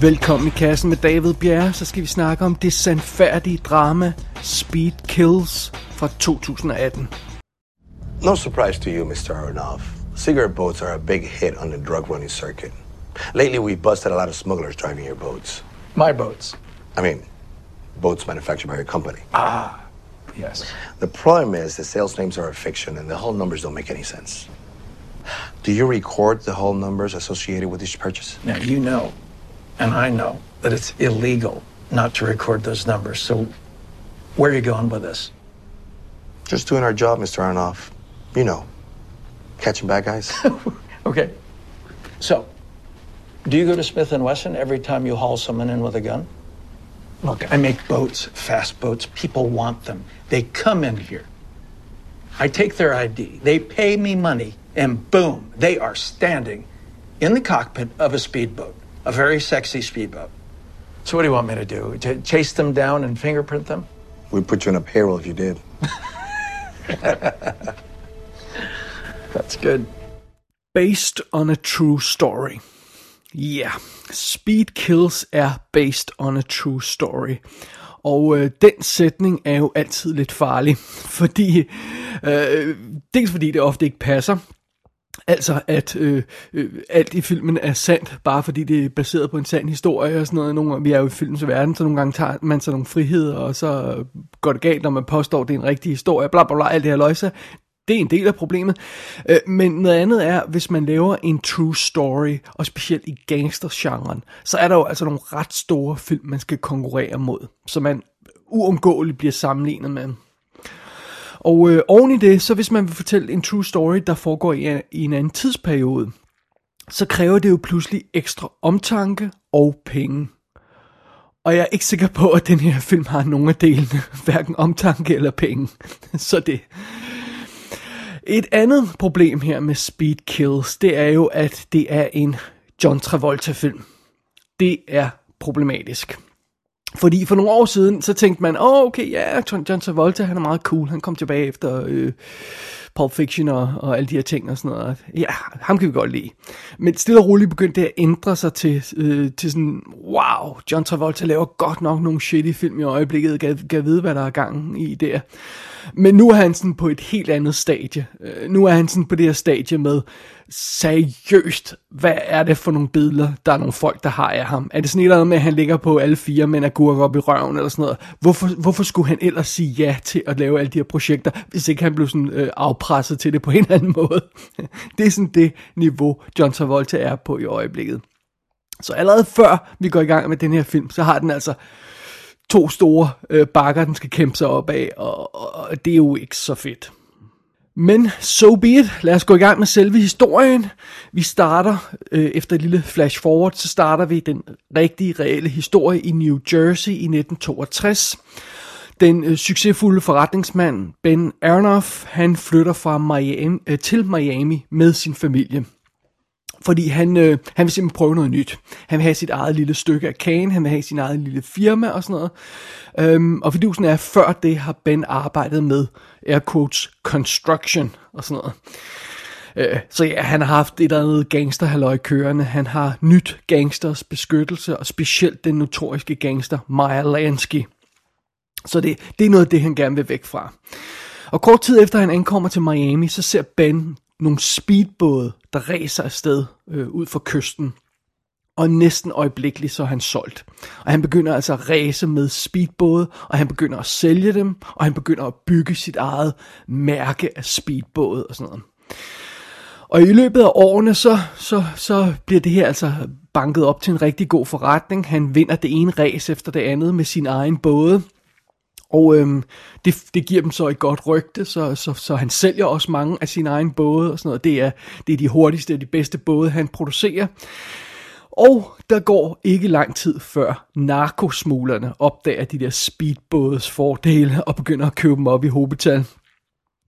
Velkommen i kassen med David Bjerre, så skal vi snakke om det sandfærdige drama Speed Kills fra 2018. No surprise to you, Mr. Aronoff. Cigarette boats are a big hit on the drug running circuit. Lately, we busted a lot of smugglers driving your boats. My boats. I mean, boats manufactured by your company. Ah, yes. The problem is the sales names are a fiction and the whole numbers don't make any sense. Do you record the whole numbers associated with each purchase? Now, you know, and I know, that it's illegal not to record those numbers. So, where are you going with this? Just doing our job, Mr. Aronoff. You know, catching bad guys. Okay. So, do you go to Smith and Wesson every time you haul someone in with a gun? Look, I make boats, fast boats. People want them. They come in here. I take their ID. They pay me money, and boom, they are standing in the cockpit of a speedboat, a very sexy speedboat. So, what do you want me to do? To chase them down and fingerprint them? We'd put you on a payroll if you did. That's good. Based on a true story. Ja, yeah. Speed Kills er based on a true story. Og øh, den sætning er jo altid lidt farlig, fordi øh, dels fordi det ofte ikke passer, Altså at øh, øh, alt i filmen er sandt, bare fordi det er baseret på en sand historie og sådan noget. Nogle, vi er jo i filmens verden, så nogle gange tager man sig nogle friheder, og så går det galt, når man påstår, at det er en rigtig historie, bla bla bla, alt det her løjse. Det er en del af problemet. Øh, men noget andet er, hvis man laver en true story, og specielt i gangstergenren, så er der jo altså nogle ret store film, man skal konkurrere mod, så man uundgåeligt bliver sammenlignet med. Og øh, oven i det, så hvis man vil fortælle en true story, der foregår i, i en anden tidsperiode, så kræver det jo pludselig ekstra omtanke og penge. Og jeg er ikke sikker på, at den her film har nogen af delene, hverken omtanke eller penge. så det. Et andet problem her med Speed Kills, det er jo, at det er en John Travolta-film. Det er problematisk. Fordi for nogle år siden, så tænkte man, åh, oh, okay, ja, John, John Travolta, han er meget cool. Han kom tilbage efter øh, Pulp Fiction og, og alle de her ting og sådan noget. Ja, ham kan vi godt lide. Men stille og roligt begyndte det at ændre sig til, øh, til sådan, wow, John Travolta laver godt nok nogle shitty film i øjeblikket. kan, gav vide, hvad der er gang i der. Men nu er han sådan på et helt andet stadie. Øh, nu er han sådan på det her stadie med, seriøst, hvad er det for nogle billeder, der er nogle folk, der har af ham? Er det sådan et eller andet med, at han ligger på alle fire med en agurk op i røven eller sådan noget? Hvorfor, hvorfor skulle han ellers sige ja til at lave alle de her projekter, hvis ikke han blev sådan øh, presset til det på en eller anden måde? det er sådan det niveau, John Travolta er på i øjeblikket. Så allerede før vi går i gang med den her film, så har den altså to store øh, bakker, den skal kæmpe sig op af, og, og det er jo ikke så fedt. Men so be it. Lad os gå i gang med selve historien. Vi starter, øh, efter et lille flash forward, så starter vi den rigtige, reelle historie i New Jersey i 1962. Den øh, succesfulde forretningsmand Ben Aronoff, han flytter fra Miami, øh, til Miami med sin familie. Fordi han, øh, han vil simpelthen prøve noget nyt. Han vil have sit eget lille stykke af kagen, han vil have sin eget lille firma og sådan noget. Øhm, og fidusen er, at før det har Ben arbejdet med air quotes construction og sådan noget. Øh, så ja, han har haft et eller andet gangsterhalløj kørende. Han har nyt gangsters beskyttelse, og specielt den notoriske gangster Meyer Lansky. Så det, det er noget af det, han gerne vil væk fra. Og kort tid efter han ankommer til Miami, så ser Ben nogle speedbåde, der racer afsted øh, ud for kysten. Og næsten øjeblikkeligt så er han solgt. Og han begynder altså at race med speedbåde, og han begynder at sælge dem, og han begynder at bygge sit eget mærke af speedbåde og sådan noget. Og i løbet af årene, så, så, så bliver det her altså banket op til en rigtig god forretning. Han vinder det ene race efter det andet med sin egen både. Og øhm, det, det giver dem så et godt rygte, så, så, så han sælger også mange af sine egne både og sådan noget. Det er, det er de hurtigste og de bedste både, han producerer. Og der går ikke lang tid før narkosmuglerne opdager de der speedbådes fordele og begynder at købe dem op i hobetal.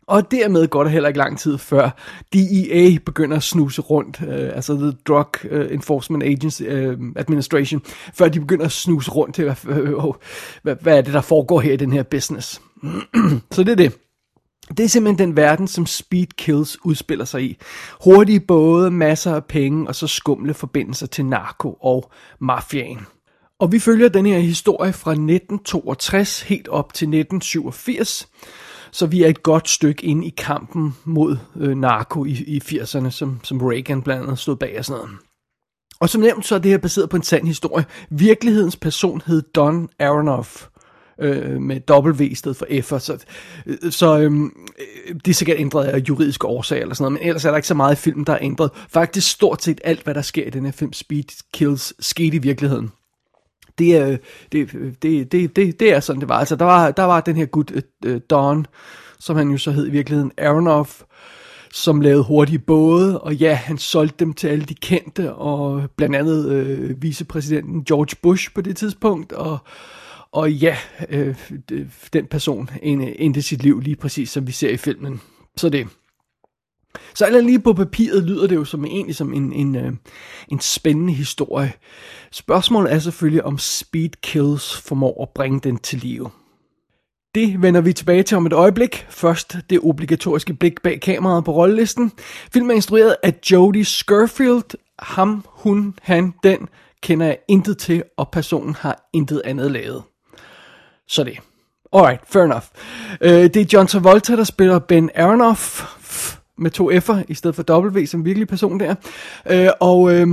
Og dermed går der heller ikke lang tid før DEA begynder at snuse rundt, øh, altså The Drug øh, Enforcement Agency øh, Administration, før de begynder at snuse rundt til, hvad, øh, hvad, hvad er det, der foregår her i den her business. Så det er det. Det er simpelthen den verden, som Speed Kills udspiller sig i. Hurtige både, masser af penge og så skumle forbindelser til narko og mafiaen. Og vi følger den her historie fra 1962 helt op til 1987, så vi er et godt stykke ind i kampen mod øh, narko i, i 80'erne, som, som Reagan blandt andet stod bag og sådan noget. Og som nævnt, så er det her baseret på en sand historie. Virkelighedens person hed Don Aronoff øh, med W i stedet for F'er. Så, øh, så øh, det er sikkert ændret af juridiske årsager eller sådan noget, men ellers er der ikke så meget i filmen, der er ændret. Faktisk stort set alt, hvad der sker i den her film, Speed Kills, skete i virkeligheden. Det er, øh, det, det, det, det, det er sådan, det var. Altså, der var, der var den her gut, uh, Don, som han jo så hed i virkeligheden, Aronoff, som lavede hurtige både, og ja, han solgte dem til alle de kendte, og blandt andet øh, vicepræsidenten George Bush på det tidspunkt, og, og ja, øh, den person endte sit liv lige præcis, som vi ser i filmen. Så det. Så eller lige på papiret lyder det jo som egentlig som en, en, øh, en spændende historie. Spørgsmålet er selvfølgelig, om Speed Kills formår at bringe den til live. Det vender vi tilbage til om et øjeblik. Først det obligatoriske blik bag kameraet på rollelisten. Filmen er instrueret af Jodie Skurfield. Ham, hun, han, den kender jeg intet til, og personen har intet andet lavet. Så det. Alright, fair enough. Øh, det er John Travolta, der spiller Ben Aronoff med to F'er i stedet for W som virkelig person der. Øh, og øh,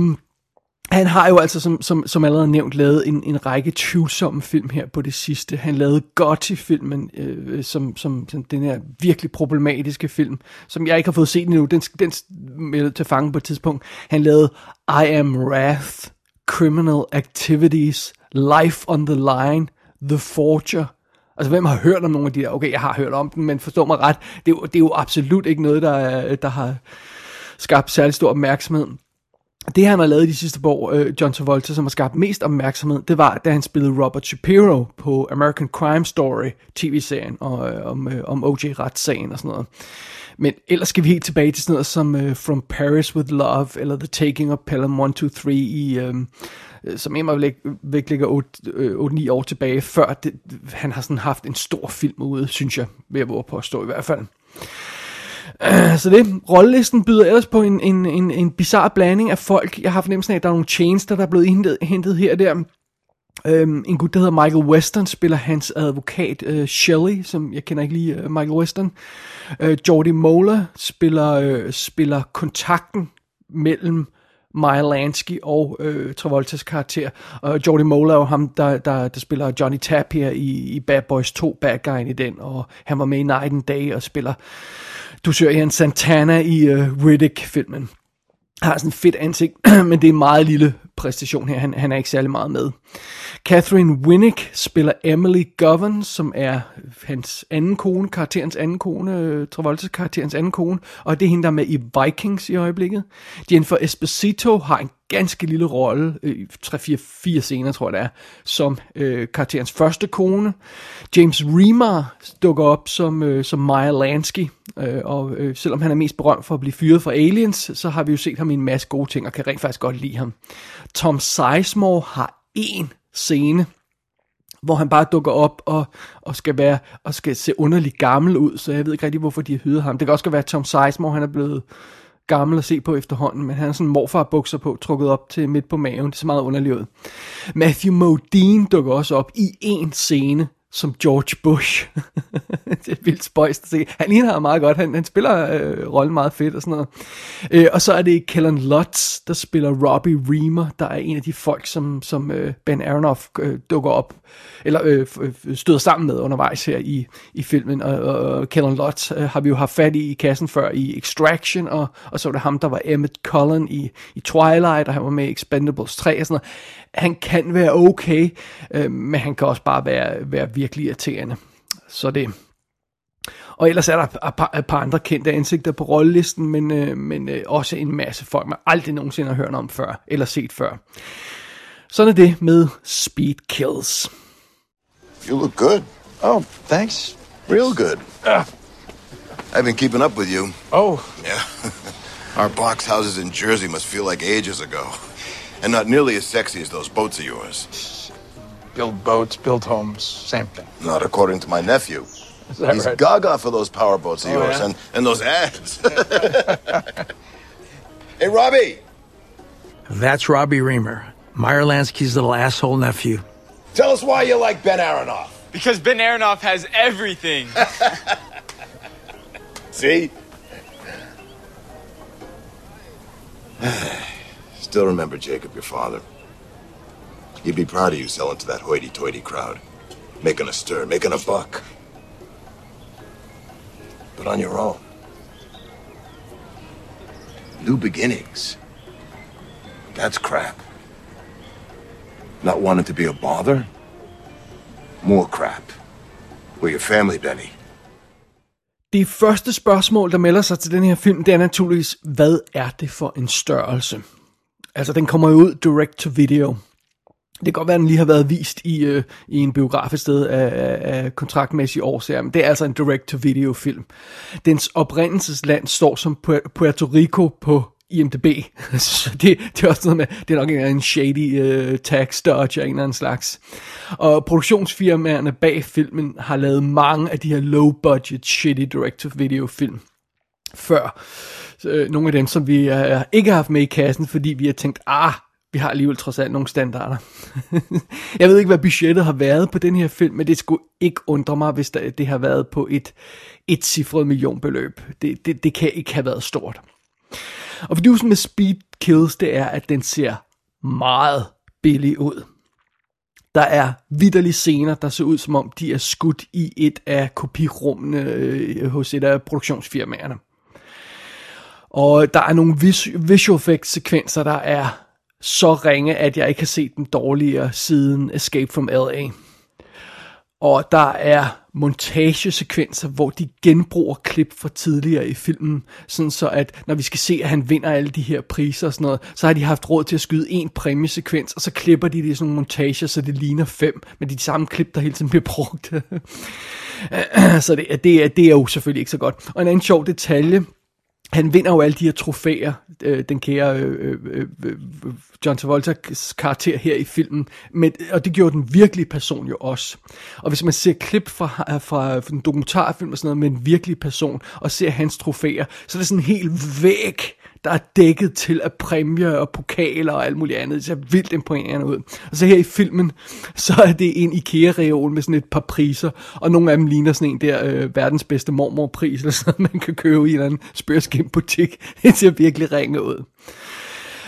han har jo altså, som, som, som allerede nævnt, lavet en, en række tvivlsomme film her på det sidste. Han lavede Gotti-filmen, øh, som, som, som den her virkelig problematiske film, som jeg ikke har fået set endnu. Den, den med til fange på et tidspunkt. Han lavede I Am Wrath, Criminal Activities, Life on the Line, The Forger. Altså, hvem har hørt om nogle af de der? Okay, jeg har hørt om den, men forstå mig ret, det er jo, det er jo absolut ikke noget, der, øh, der har skabt særlig stor opmærksomhed det han har lavet de sidste år, øh, John Travolta, som har skabt mest opmærksomhed, det var, da han spillede Robert Shapiro på American Crime Story tv-serien og, øh, om, om O.J.-retssagen og sådan noget. Men ellers skal vi helt tilbage til sådan noget som uh, From Paris with Love, eller The Taking of Pelham 1, 2, 3 i... Um, som Emma væk ligger 8-9 år tilbage, før det, han har sådan haft en stor film ude, synes jeg, ved at våge påstå i hvert fald. Uh, så det, rollelisten byder ellers på en, en, en, en bizarre blanding af folk. Jeg har fornemmelsen af, at der er nogle tjenester, der er blevet hentet, hentet her og der. Øhm, en gut, der hedder Michael Weston, spiller hans advokat øh, Shelley, som jeg kender ikke lige øh, Michael Weston. Øh, Jordi Mola spiller, øh, spiller kontakten mellem Maya Lansky og øh, Travoltas karakter. Og Jordi Mola er jo ham, der, der, der spiller Johnny Tapp her i, i Bad Boys 2, bad guy i den, og han var med i Night and Day og spiller du ser Ian Santana i øh, Riddick-filmen. Har sådan et fedt ansigt, men det er en meget lille præstation her. Han, han er ikke særlig meget med. Catherine Winnick spiller Emily Govan, som er hans anden kone, karakterens anden kone, øh, Travoltas karakterens anden kone, og det er hende, der er med i Vikings i øjeblikket. Jennifer Esposito har en ganske lille rolle, øh, 3-4 scener tror jeg det er, som øh, karakterens første kone. James Remar dukker op som, øh, som Maya Lansky, øh, og øh, selvom han er mest berømt for at blive fyret for Aliens, så har vi jo set ham i en masse gode ting, og kan rent faktisk godt lide ham. Tom Sizemore har en scene, hvor han bare dukker op og, og skal være og skal se underligt gammel ud, så jeg ved ikke rigtig, hvorfor de har hyret ham. Det kan også være, at Tom Sizemore, han er blevet gammel at se på efterhånden, men han har sådan morfar bukser på, trukket op til midt på maven. Det er så meget underligt. Matthew Modine dukker også op i en scene, som George Bush. det er vildt spøjst at se. Han ligner meget godt. Han, han spiller øh, rollen meget fedt og sådan noget. Øh, og så er det Kellen Lutz, der spiller Robbie Reamer, der er en af de folk, som, som øh, Ben Aronoff øh, dukker op, eller øh, øh støder sammen med undervejs her i, i filmen. Og, og Kellen Lutz øh, har vi jo haft fat i i kassen før i Extraction, og, og så var det ham, der var Emmett Cullen i, i Twilight, og han var med i Expendables 3 og sådan noget han kan være okay, øh, men han kan også bare være, være virkelig irriterende. Så det. Og ellers er der et par, et par andre kendte ansigter på rollelisten, men, øh, men øh, også en masse folk, man aldrig nogensinde har hørt om før, eller set før. Sådan er det med Speed Kills. You look good. Oh, thanks. Real good. Uh. I've been keeping up with you. Oh. Yeah. Our box houses in Jersey must feel like ages ago. And not nearly as sexy as those boats of yours. Build boats, build homes, same thing. Not according to my nephew. Is that He's right? gaga for those powerboats of Oh, yours yeah? and, and those ads. hey, Robbie, That's Robbie Reamer, Meyer Lansky's little asshole nephew. tell us why you like Ben Aronoff. Because Ben Aronoff has everything. See? Still remember Jacob, your father. He'd be proud of you selling to that hoity-toity crowd. Making a stir, making a buck. But on your own. New beginnings. That's crap. Not wanting to be a bother? More crap. We're your family, Benny. Det første spørgsmål, der melder sig til den her film, det er naturligvis, hvad er det for en størrelse? Altså, den kommer jo ud direct to video. Det kan godt være, at den lige har været vist i, øh, i en biograf et sted af, af, af kontraktmæssige årsager, men det er altså en direct-to-video film. Dens oprindelsesland står som Puerto Rico på IMDb, så det, det er også noget med, det er nok en, en shady uh, tax dodge af en eller anden slags. Og produktionsfirmaerne bag filmen har lavet mange af de her low-budget, shitty direct-to-video film før. Så, øh, nogle af dem, som vi øh, ikke har haft med i kassen, fordi vi har tænkt, ah, vi har alligevel trods alt nogle standarder. jeg ved ikke, hvad budgettet har været på den her film, men det skulle ikke undre mig, hvis der, det har været på et et cifret millionbeløb. Det, det, det kan ikke have været stort. Og fordyvelsen med Speed Kills, det er, at den ser meget billig ud. Der er vidderlige scener, der ser ud som om, de er skudt i et af kopirummene øh, hos et af produktionsfirmaerne. Og der er nogle vis- visual effects sekvenser, der er så ringe, at jeg ikke har set den dårligere siden Escape from L.A. Og der er montagesekvenser, hvor de genbruger klip fra tidligere i filmen, sådan så at når vi skal se, at han vinder alle de her priser og sådan noget, så har de haft råd til at skyde en præmiesekvens, og så klipper de det i sådan nogle montager, så det ligner fem, med de samme klip, der hele tiden bliver brugt. så det, det, er, det er jo selvfølgelig ikke så godt. Og en anden sjov detalje, han vinder jo alle de her trofæer, øh, den kære øh, øh, øh, øh, John Travolta's karakter her i filmen, men, og det gjorde den virkelige person jo også. Og hvis man ser klip fra, fra, fra en dokumentarfilm og sådan noget med en virkelig person, og ser hans trofæer, så er det sådan helt væk der er dækket til af præmier og pokaler og alt muligt andet. Det ser vildt imponerende ud. Og så her i filmen, så er det en IKEA-reol med sådan et par priser, og nogle af dem ligner sådan en der øh, verdens bedste mormorpris, eller sådan man kan købe i en eller anden spørskim-butik. Det ser virkelig ringe ud.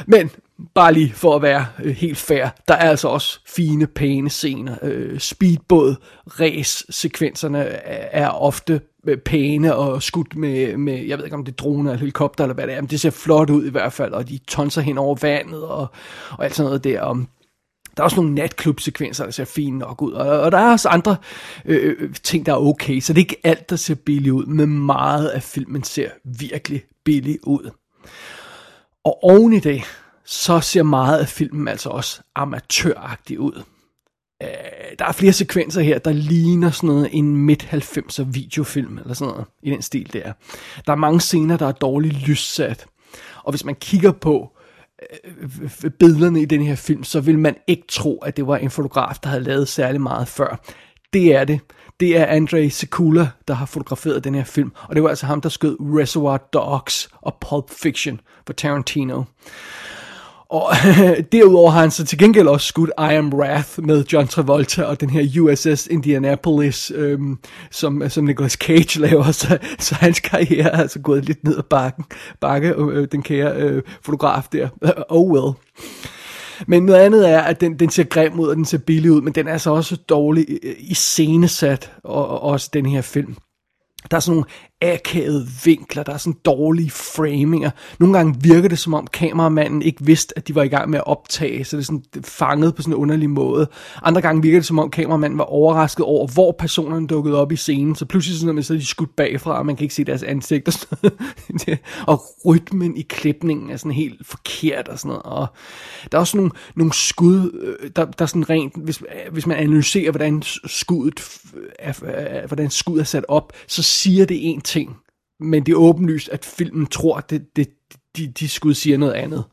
Men bare lige for at være øh, helt fair, der er altså også fine, pæne scener. Øh, speedbåd, race sekvenserne er, ofte pæne og skudt med, med, jeg ved ikke om det er droner eller helikopter eller hvad det er, men det ser flot ud i hvert fald, og de tonser hen over vandet og, og alt sådan noget der. Og, der er også nogle natklubsekvenser, der ser fine nok ud, og, og der er også andre øh, øh ting, der er okay, så det er ikke alt, der ser billigt ud, men meget af filmen ser virkelig billig ud. Og oven i det, så ser meget af filmen altså også amatøragtig ud. Øh, der er flere sekvenser her, der ligner sådan noget en midt-90'er videofilm, eller sådan noget, i den stil der. Der er mange scener, der er dårligt lyssat. Og hvis man kigger på øh, øh, billederne i den her film, så vil man ikke tro, at det var en fotograf, der havde lavet særlig meget før. Det er det. Det er Andre Sekula, der har fotograferet den her film, og det var altså ham, der skød Reservoir Dogs og Pulp Fiction for Tarantino. Og derudover har han så til gengæld også skudt I Am Wrath med John Travolta og den her USS Indianapolis, øhm, som, som Nicolas Cage laver, så, så hans karriere er altså gået lidt ned ad bakken, bakke, øh, øh den kære øh, fotograf der. oh well. Men noget andet er, at den, den ser grim ud, og den ser billig ud, men den er så også dårlig øh, i scenesat, og, og også den her film. Der er sådan nogle akavede vinkler, der er sådan dårlige framinger. Nogle gange virker det som om kameramanden ikke vidste, at de var i gang med at optage, så det er sådan fanget på sådan en underlig måde. Andre gange virker det som om kameramanden var overrasket over, hvor personerne dukkede op i scenen, så pludselig sådan, så er de skudt bagfra, og man kan ikke se deres ansigt og sådan noget. og rytmen i klipningen er sådan helt forkert og sådan noget. Og der er også nogle, nogle skud, øh, der, der er sådan rent, hvis, hvis man analyserer, hvordan skuddet er, hvordan skuddet er sat op, så siger det en ting, men det er åbenlyst, at filmen tror, at det, det, de, de skud siger noget andet.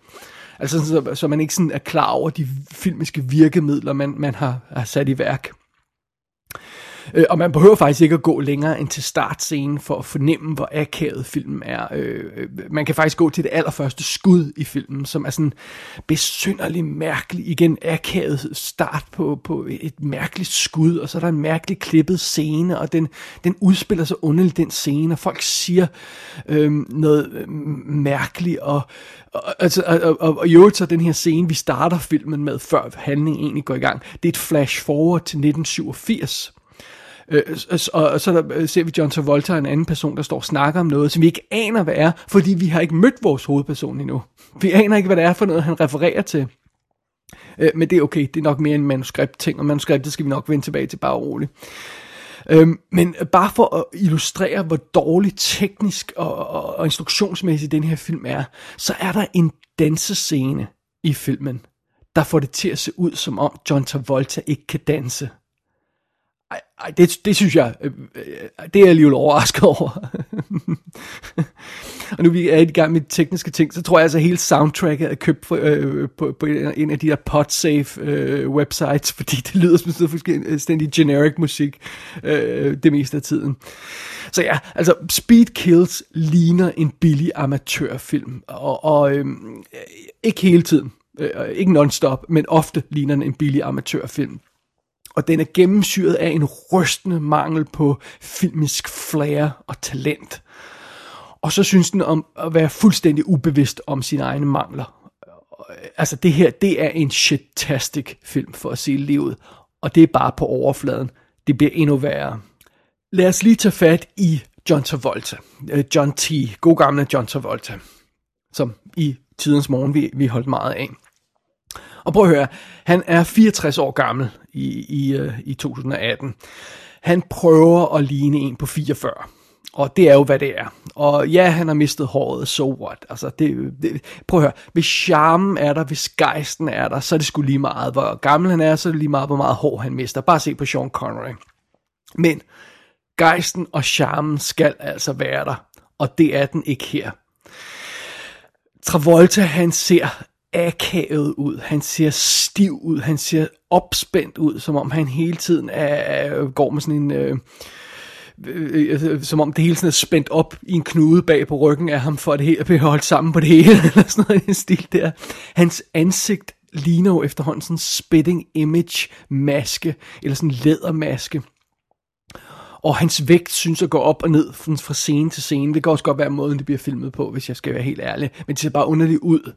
Altså så, så man ikke sådan er klar over de filmiske virkemidler, man, man har, har sat i værk. Øh, og man behøver faktisk ikke at gå længere end til startscenen for at fornemme, hvor akavet filmen er. Øh, øh, man kan faktisk gå til det allerførste skud i filmen, som er sådan besynderlig mærkelig, igen akavet start på, på et mærkeligt skud, og så er der en mærkelig klippet scene, og den, den udspiller sig underligt, den scene, og folk siger øh, noget øh, mærkeligt, og, og, altså, og, og, og i øvrigt så den her scene, vi starter filmen med, før handlingen egentlig går i gang, det er et flash forward til 1987, Øh, og, og så der, øh, ser vi John Travolta, en anden person, der står og snakker om noget, som vi ikke aner, hvad er, fordi vi har ikke mødt vores hovedperson endnu. Vi aner ikke, hvad det er for noget, han refererer til. Øh, men det er okay, det er nok mere en manuskript ting, og manuskriptet skal vi nok vende tilbage til, bare roligt. Øhm, men bare for at illustrere, hvor dårlig teknisk og, og, og instruktionsmæssigt den her film er, så er der en dansescene i filmen, der får det til at se ud, som om John Travolta ikke kan danse. Ej, ej det, det synes jeg, øh, øh det er jeg alligevel overrasket over. og nu vi er i gang med tekniske ting, så tror jeg altså, at hele soundtracket er købt for, øh, på, på en af de der podsafe øh, websites, fordi det lyder som sådan fuldstændig generic musik øh, det meste af tiden. Så ja, altså Speed Kills ligner en billig amatørfilm, og, og øh, ikke hele tiden, øh, ikke non-stop, men ofte ligner den en billig amatørfilm og den er gennemsyret af en rystende mangel på filmisk flair og talent. Og så synes den om at være fuldstændig ubevidst om sine egne mangler. Altså det her, det er en shitastic film for at se livet, og det er bare på overfladen. Det bliver endnu værre. Lad os lige tage fat i John Travolta. Øh, John T. God gamle John Travolta. Som i tidens morgen vi, vi holdt meget af. Og prøv at høre, han er 64 år gammel i, i, øh, i 2018. Han prøver at ligne en på 44. Og det er jo, hvad det er. Og ja, han har mistet håret, so what? Altså, det, det, prøv at høre, hvis charmen er der, hvis gejsten er der, så er det sgu lige meget, hvor gammel han er, så er det lige meget, hvor meget hår han mister. Bare se på Sean Connery. Men gejsten og charmen skal altså være der, og det er den ikke her. Travolta, han ser akavet ud, han ser stiv ud, han ser opspændt ud, som om han hele tiden er, går med sådan en... Øh, øh, øh, øh som om det hele sådan er spændt op i en knude bag på ryggen af ham, for at det hele bliver holdt sammen på det hele, eller sådan noget i stil der. Hans ansigt ligner jo efterhånden sådan en spitting image maske, eller sådan en lædermaske. Og hans vægt synes at gå op og ned fra scene til scene. Det kan også godt være måden, det bliver filmet på, hvis jeg skal være helt ærlig. Men det ser bare underligt ud.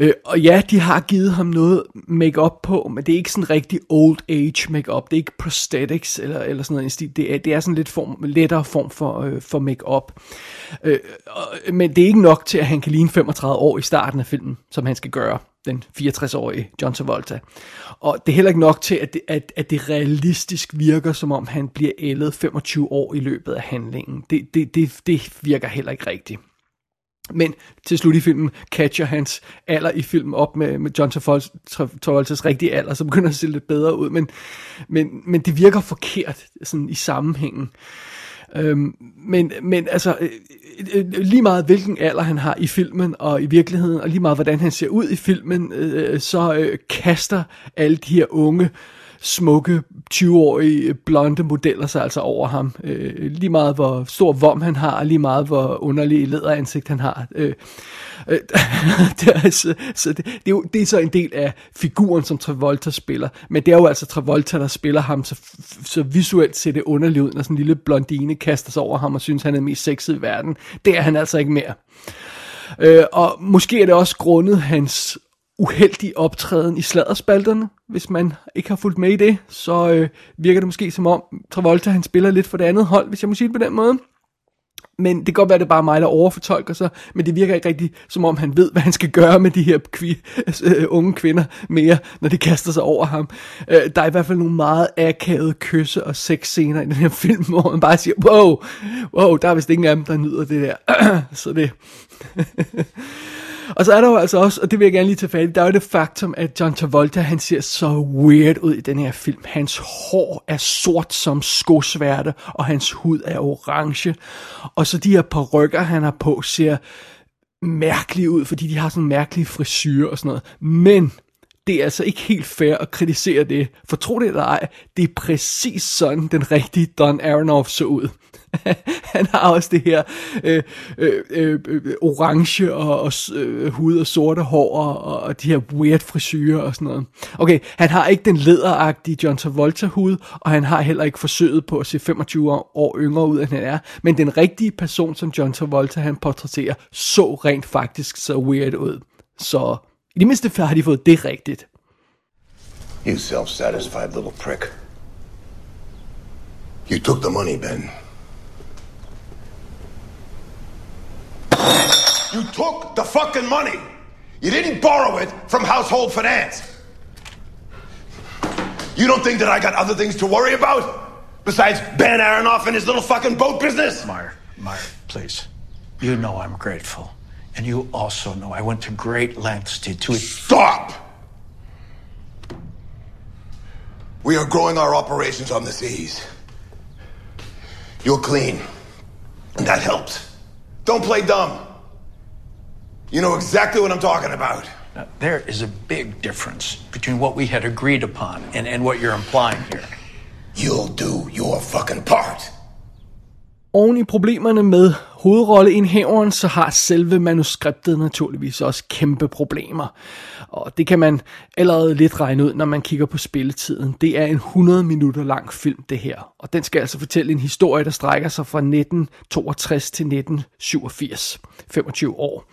Øh, og ja, de har givet ham noget makeup på, men det er ikke sådan rigtig old age makeup. Det er ikke prosthetics eller, eller sådan noget stil. Det er, det er sådan lidt form, lettere form for, øh, for makeup. Øh, men det er ikke nok til, at han kan ligne 35 år i starten af filmen, som han skal gøre den 64-årige John Travolta. Og det er heller ikke nok til, at det, at, at det realistisk virker, som om han bliver ældet 25 år i løbet af handlingen. Det, det, det, det virker heller ikke rigtigt. Men til slut i filmen catcher hans alder i filmen op med, med John Travoltas rigtige alder, så begynder det at se lidt bedre ud, men, men, men det virker forkert sådan i sammenhængen. Øhm, men, men altså, øh, øh, øh, lige meget hvilken alder han har i filmen og i virkeligheden, og lige meget hvordan han ser ud i filmen, øh, øh så øh, kaster alle de her unge øh, smukke 20-årige blonde modeller sig altså over ham. Øh, lige meget hvor stor vom han har, lige meget hvor underlig lederansigt han har. Øh, øh, det, er så, så det, det, er jo, det er så en del af figuren, som Travolta spiller. Men det er jo altså Travolta, der spiller ham så, så visuelt ser det underligt ud, når sådan en lille blondine kaster sig over ham og synes, han er mest sexet i verden. Det er han altså ikke mere. Øh, og måske er det også grundet hans uheldig optræden i sladderspalterne. Hvis man ikke har fulgt med i det, så øh, virker det måske som om Travolta han spiller lidt for det andet hold, hvis jeg må sige det på den måde. Men det kan godt være, at det er bare mig, der overfortolker sig, men det virker ikke rigtig, som om han ved, hvad han skal gøre med de her kvi- altså, øh, unge kvinder mere, når de kaster sig over ham. Øh, der er i hvert fald nogle meget akavede kysse- og sexscener i den her film, hvor man bare siger, wow, wow, der er vist ingen af dem, der nyder det der. så det... Og så er der jo altså også, og det vil jeg gerne lige tage fat i, der er jo det faktum, at John Travolta, han ser så weird ud i den her film. Hans hår er sort som skosværte, og hans hud er orange. Og så de her parrykker, han har på, ser mærkelige ud, fordi de har sådan mærkelige frisyrer frisyr og sådan noget. Men det er altså ikke helt fair at kritisere det. For tro det eller ej, det er præcis sådan, den rigtige Don Aronoff så ud. han har også det her øh, øh, øh, øh orange og, og øh, hud og sorte hår og, og de her weird frisyrer og sådan noget. Okay, han har ikke den læderagtige John Travolta hud, og han har heller ikke forsøget på at se 25 år yngre ud, end han er. Men den rigtige person, som John Travolta han portrætterer, så rent faktisk så weird ud. Så i det mindste har de fået det rigtigt. You self-satisfied little prick. You took the money, Ben. You took the fucking money. You didn't borrow it from household finance. You don't think that I got other things to worry about? Besides Ben Aronoff and his little fucking boat business? Meyer, Meyer, please. You know I'm grateful. And you also know I went to great lengths to... to... Stop! We are growing our operations on the seas. You're clean. And that helps. Don't play dumb. You know exactly what I'm talking about. Now, there is a big difference between what we had agreed upon and, and what you're implying here. You'll do your fucking part. Oven i problemerne med hovedrolleindhaveren, så har selve manuskriptet naturligvis også kæmpe problemer. Og det kan man allerede lidt regne ud, når man kigger på spilletiden. Det er en 100 minutter lang film, det her. Og den skal altså fortælle en historie, der strækker sig fra 1962 til 1987. 25 år.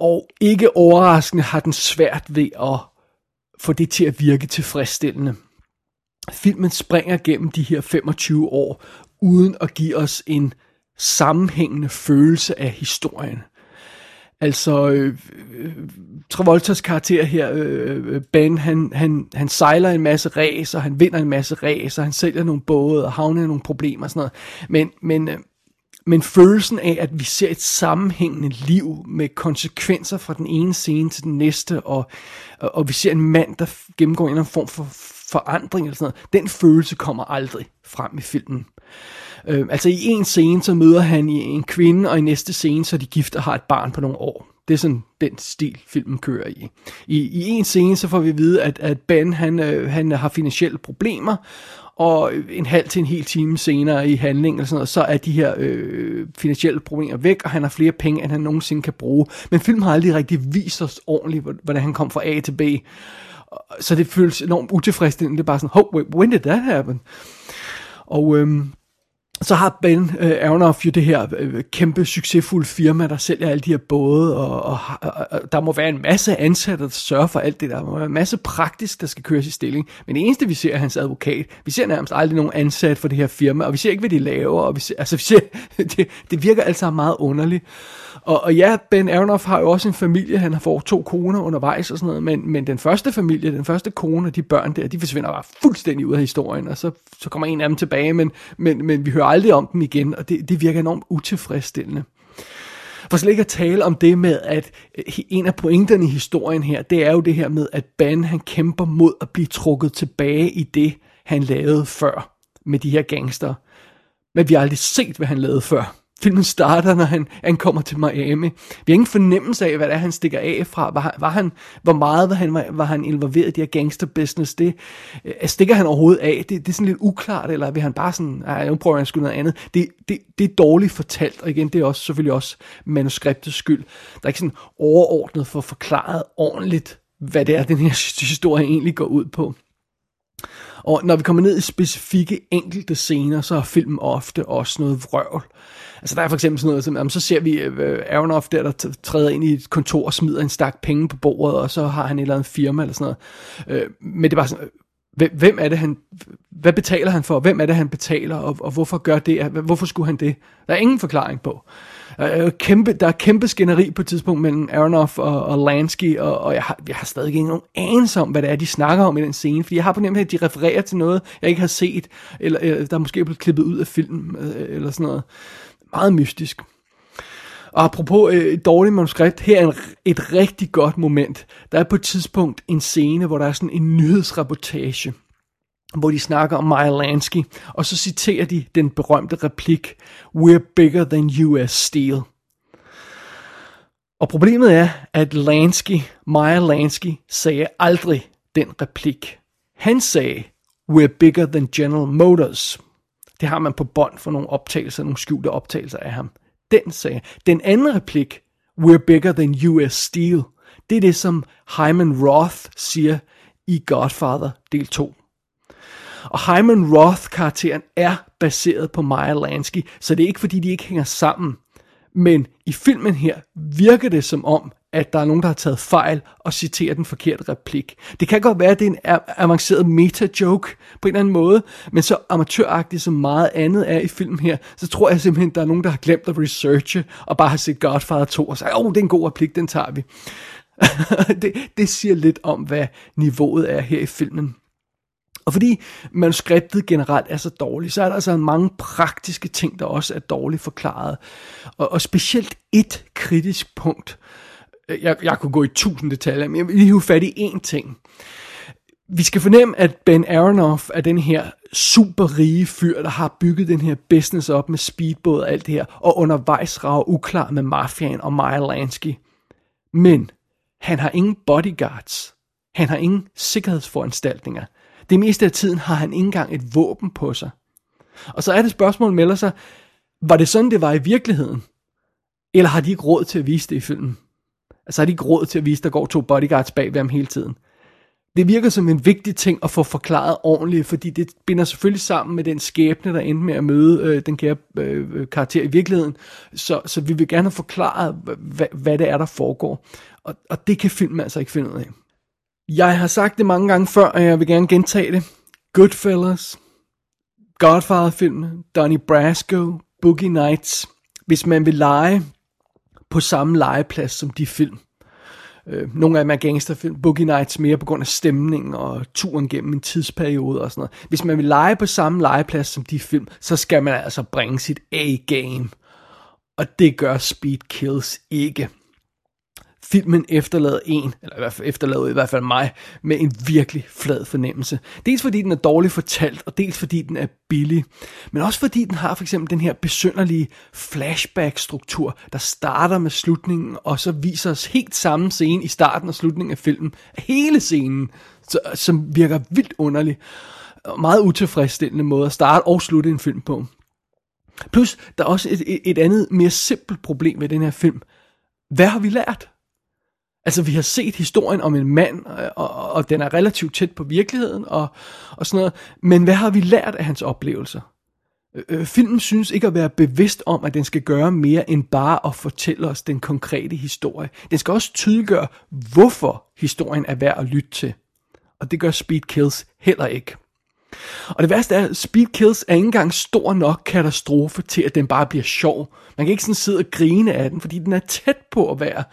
Og ikke overraskende har den svært ved at få det til at virke tilfredsstillende. Filmen springer gennem de her 25 år, uden at give os en sammenhængende følelse af historien. Altså, øh, øh Travoltas karakter her, øh, øh, Ben, han, han, han sejler en masse ræs, og han vinder en masse ræs, og han sælger nogle både, og havner i nogle problemer og sådan noget. Men, men, øh, men følelsen af, at vi ser et sammenhængende liv med konsekvenser fra den ene scene til den næste, og, og, og vi ser en mand, der gennemgår en eller anden form for forandring eller sådan noget, den følelse kommer aldrig frem i filmen. Øh, Øhm, altså i en scene, så møder han en kvinde, og i næste scene, så er de gift og har et barn på nogle år. Det er sådan den stil, filmen kører i. I, i en scene, så får vi at vide, at, at Ben, han, øh, han har finansielle problemer, og en halv til en hel time senere i handlingen, eller sådan noget, så er de her øh, finansielle problemer væk, og han har flere penge, end han nogensinde kan bruge. Men filmen har aldrig rigtig vist os ordentligt, hvordan han kom fra A til B. Så det føles enormt utilfredsstillende. Det er bare sådan, oh, wait, when did that happen? Og øhm, så har Ben øh, Aronoff jo det her øh, kæmpe succesfulde firma, der sælger alle de her både, og, og, og, og der må være en masse ansatte, der sørger for alt det der. Der må være en masse praktisk, der skal køres i stilling. Men det eneste, vi ser, er hans advokat. Vi ser nærmest aldrig nogen ansat for det her firma, og vi ser ikke, hvad de laver. Og vi ser, altså, vi ser, det, det virker altså meget underligt. Og, og ja, Ben Aronoff har jo også en familie, han har fået to koner undervejs og sådan noget, men, men den første familie, den første kone og de børn der, de forsvinder bare fuldstændig ud af historien, og så, så kommer en af dem tilbage, men, men, men vi hører aldrig om dem igen, og det, det virker enormt utilfredsstillende. For slet ikke at tale om det med, at øh, en af pointerne i historien her, det er jo det her med, at Ban han kæmper mod at blive trukket tilbage i det, han lavede før med de her gangster. Men vi har aldrig set, hvad han lavede før. Filmen starter, når han, han kommer til Miami. Vi har ingen fornemmelse af, hvad det er, han stikker af fra. Var, var han, hvor meget var han, var, var han involveret i de her gangster business? Det, øh, altså, stikker han overhovedet af? Det, det er sådan lidt uklart, eller vil han bare sådan, nej, nu prøver han sgu noget andet. Det, det, det er dårligt fortalt, og igen, det er også selvfølgelig også manuskriptets skyld. Der er ikke sådan overordnet for forklaret ordentligt, hvad det er, den her historie egentlig går ud på. Og når vi kommer ned i specifikke enkelte scener, så er filmen ofte også noget vrøvl. Altså der er for eksempel sådan noget, som, jamen, så ser vi øh, uh, Aronoff der, der træder ind i et kontor og smider en stak penge på bordet, og så har han et eller andet firma eller sådan noget. Uh, men det er bare sådan, øh, hvem, er det han, hvad betaler han for, hvem er det han betaler, og, og hvorfor gør det, hvorfor skulle han det? Der er ingen forklaring på. Øh, øh, kæmpe, der er kæmpe skænderi på et tidspunkt mellem Aronoff og, og Lansky, og, og jeg, har, jeg har stadig ikke nogen anelse om, hvad det er, de snakker om i den scene, fordi jeg har på nemlig, at de refererer til noget, jeg ikke har set, eller, eller der er måske blevet klippet ud af filmen, øh, eller sådan noget. Meget mystisk. Og apropos øh, et dårligt manuskript, her er en, et rigtig godt moment. Der er på et tidspunkt en scene, hvor der er sådan en nyhedsreportage, hvor de snakker om Maya Lansky, og så citerer de den berømte replik, We're bigger than US Steel. Og problemet er, at Lansky, Maya Lansky, sagde aldrig den replik. Han sagde, we're bigger than General Motors. Det har man på bånd for nogle optagelser, nogle skjulte optagelser af ham. Den sagde. Den anden replik, we're bigger than US Steel, det er det, som Hyman Roth siger i Godfather del 2. Og Hyman Roth-karakteren er baseret på Meyer Lansky, så det er ikke fordi, de ikke hænger sammen. Men i filmen her virker det som om, at der er nogen, der har taget fejl og citerer den forkerte replik. Det kan godt være, at det er en avanceret meta-joke på en eller anden måde, men så amatøragtigt som meget andet er i filmen her, så tror jeg simpelthen, at der er nogen, der har glemt at researche og bare har set Godfather 2 og sagt, åh, oh, det er en god replik, den tager vi. det, det siger lidt om, hvad niveauet er her i filmen. Og fordi manuskriptet generelt er så dårligt, så er der altså mange praktiske ting, der også er dårligt forklaret. Og, og specielt et kritisk punkt. Øh, jeg, jeg kunne gå i tusind detaljer, men jeg vil lige have fat i én ting. Vi skal fornemme, at Ben Aronoff er den her super rige fyr, der har bygget den her business op med speedbåd og alt det her, og undervejs rager uklar med mafiaen og Meyer Lansky. Men han har ingen bodyguards. Han har ingen sikkerhedsforanstaltninger. Det meste af tiden har han ikke engang et våben på sig. Og så er det spørgsmål melder sig, var det sådan, det var i virkeligheden? Eller har de ikke råd til at vise det i filmen? Altså har de ikke råd til at vise, der går to bodyguards bag ved ham hele tiden? Det virker som en vigtig ting at få forklaret ordentligt, fordi det binder selvfølgelig sammen med den skæbne, der endte med at møde øh, den kære øh, karakter i virkeligheden. Så, så vi vil gerne have forklaret, hvad, hvad det er, der foregår. Og, og det kan filmen altså ikke finde ud af. Jeg har sagt det mange gange før, og jeg vil gerne gentage det. Goodfellas, Godfather-filmen, Donnie Brasco, Boogie Nights. Hvis man vil lege på samme legeplads som de film. Øh, nogle af dem er gangsterfilm, Boogie Nights mere på grund af stemningen og turen gennem en tidsperiode og sådan noget. Hvis man vil lege på samme legeplads som de film, så skal man altså bringe sit A-game. Og det gør Speed Kills ikke filmen efterlader en, eller i hvert fald efterlader i hvert fald mig, med en virkelig flad fornemmelse. Dels fordi den er dårligt fortalt, og dels fordi den er billig. Men også fordi den har for eksempel den her besynderlige flashback-struktur, der starter med slutningen, og så viser os helt samme scene i starten og slutningen af filmen. Hele scenen, som virker vildt underlig. Og meget utilfredsstillende måde at starte og slutte en film på. Plus, der er også et, et andet, mere simpelt problem ved den her film. Hvad har vi lært? Altså, vi har set historien om en mand, og, og, og den er relativt tæt på virkeligheden, og, og sådan noget. Men hvad har vi lært af hans oplevelser? Øh, øh, filmen synes ikke at være bevidst om, at den skal gøre mere end bare at fortælle os den konkrete historie. Den skal også tydeliggøre, hvorfor historien er værd at lytte til. Og det gør Speed Kills heller ikke. Og det værste er, at Speed Kills er ikke engang stor nok katastrofe til, at den bare bliver sjov. Man kan ikke sådan sidde og grine af den, fordi den er tæt på at være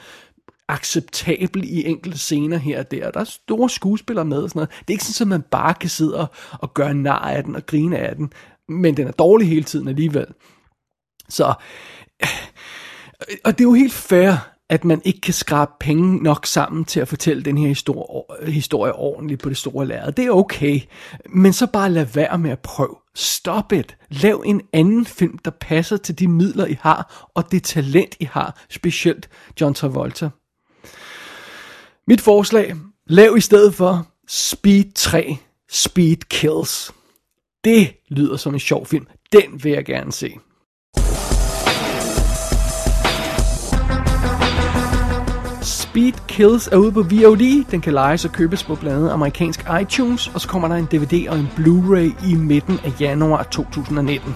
acceptabel i enkelte scener her og der. Der er store skuespillere med og sådan noget. Det er ikke sådan, at man bare kan sidde og, og gøre nar af den og grine af den. Men den er dårlig hele tiden alligevel. Så, og det er jo helt fair, at man ikke kan skrabe penge nok sammen til at fortælle den her historie, historie ordentligt på det store lærred. Det er okay, men så bare lad være med at prøve. Stop it. Lav en anden film, der passer til de midler, I har, og det talent, I har, specielt John Travolta. Mit forslag, lav i stedet for Speed 3, Speed Kills. Det lyder som en sjov film. Den vil jeg gerne se. Speed Kills er ude på VOD. Den kan lejes og købes på blandt andet amerikansk iTunes, og så kommer der en DVD og en Blu-ray i midten af januar 2019.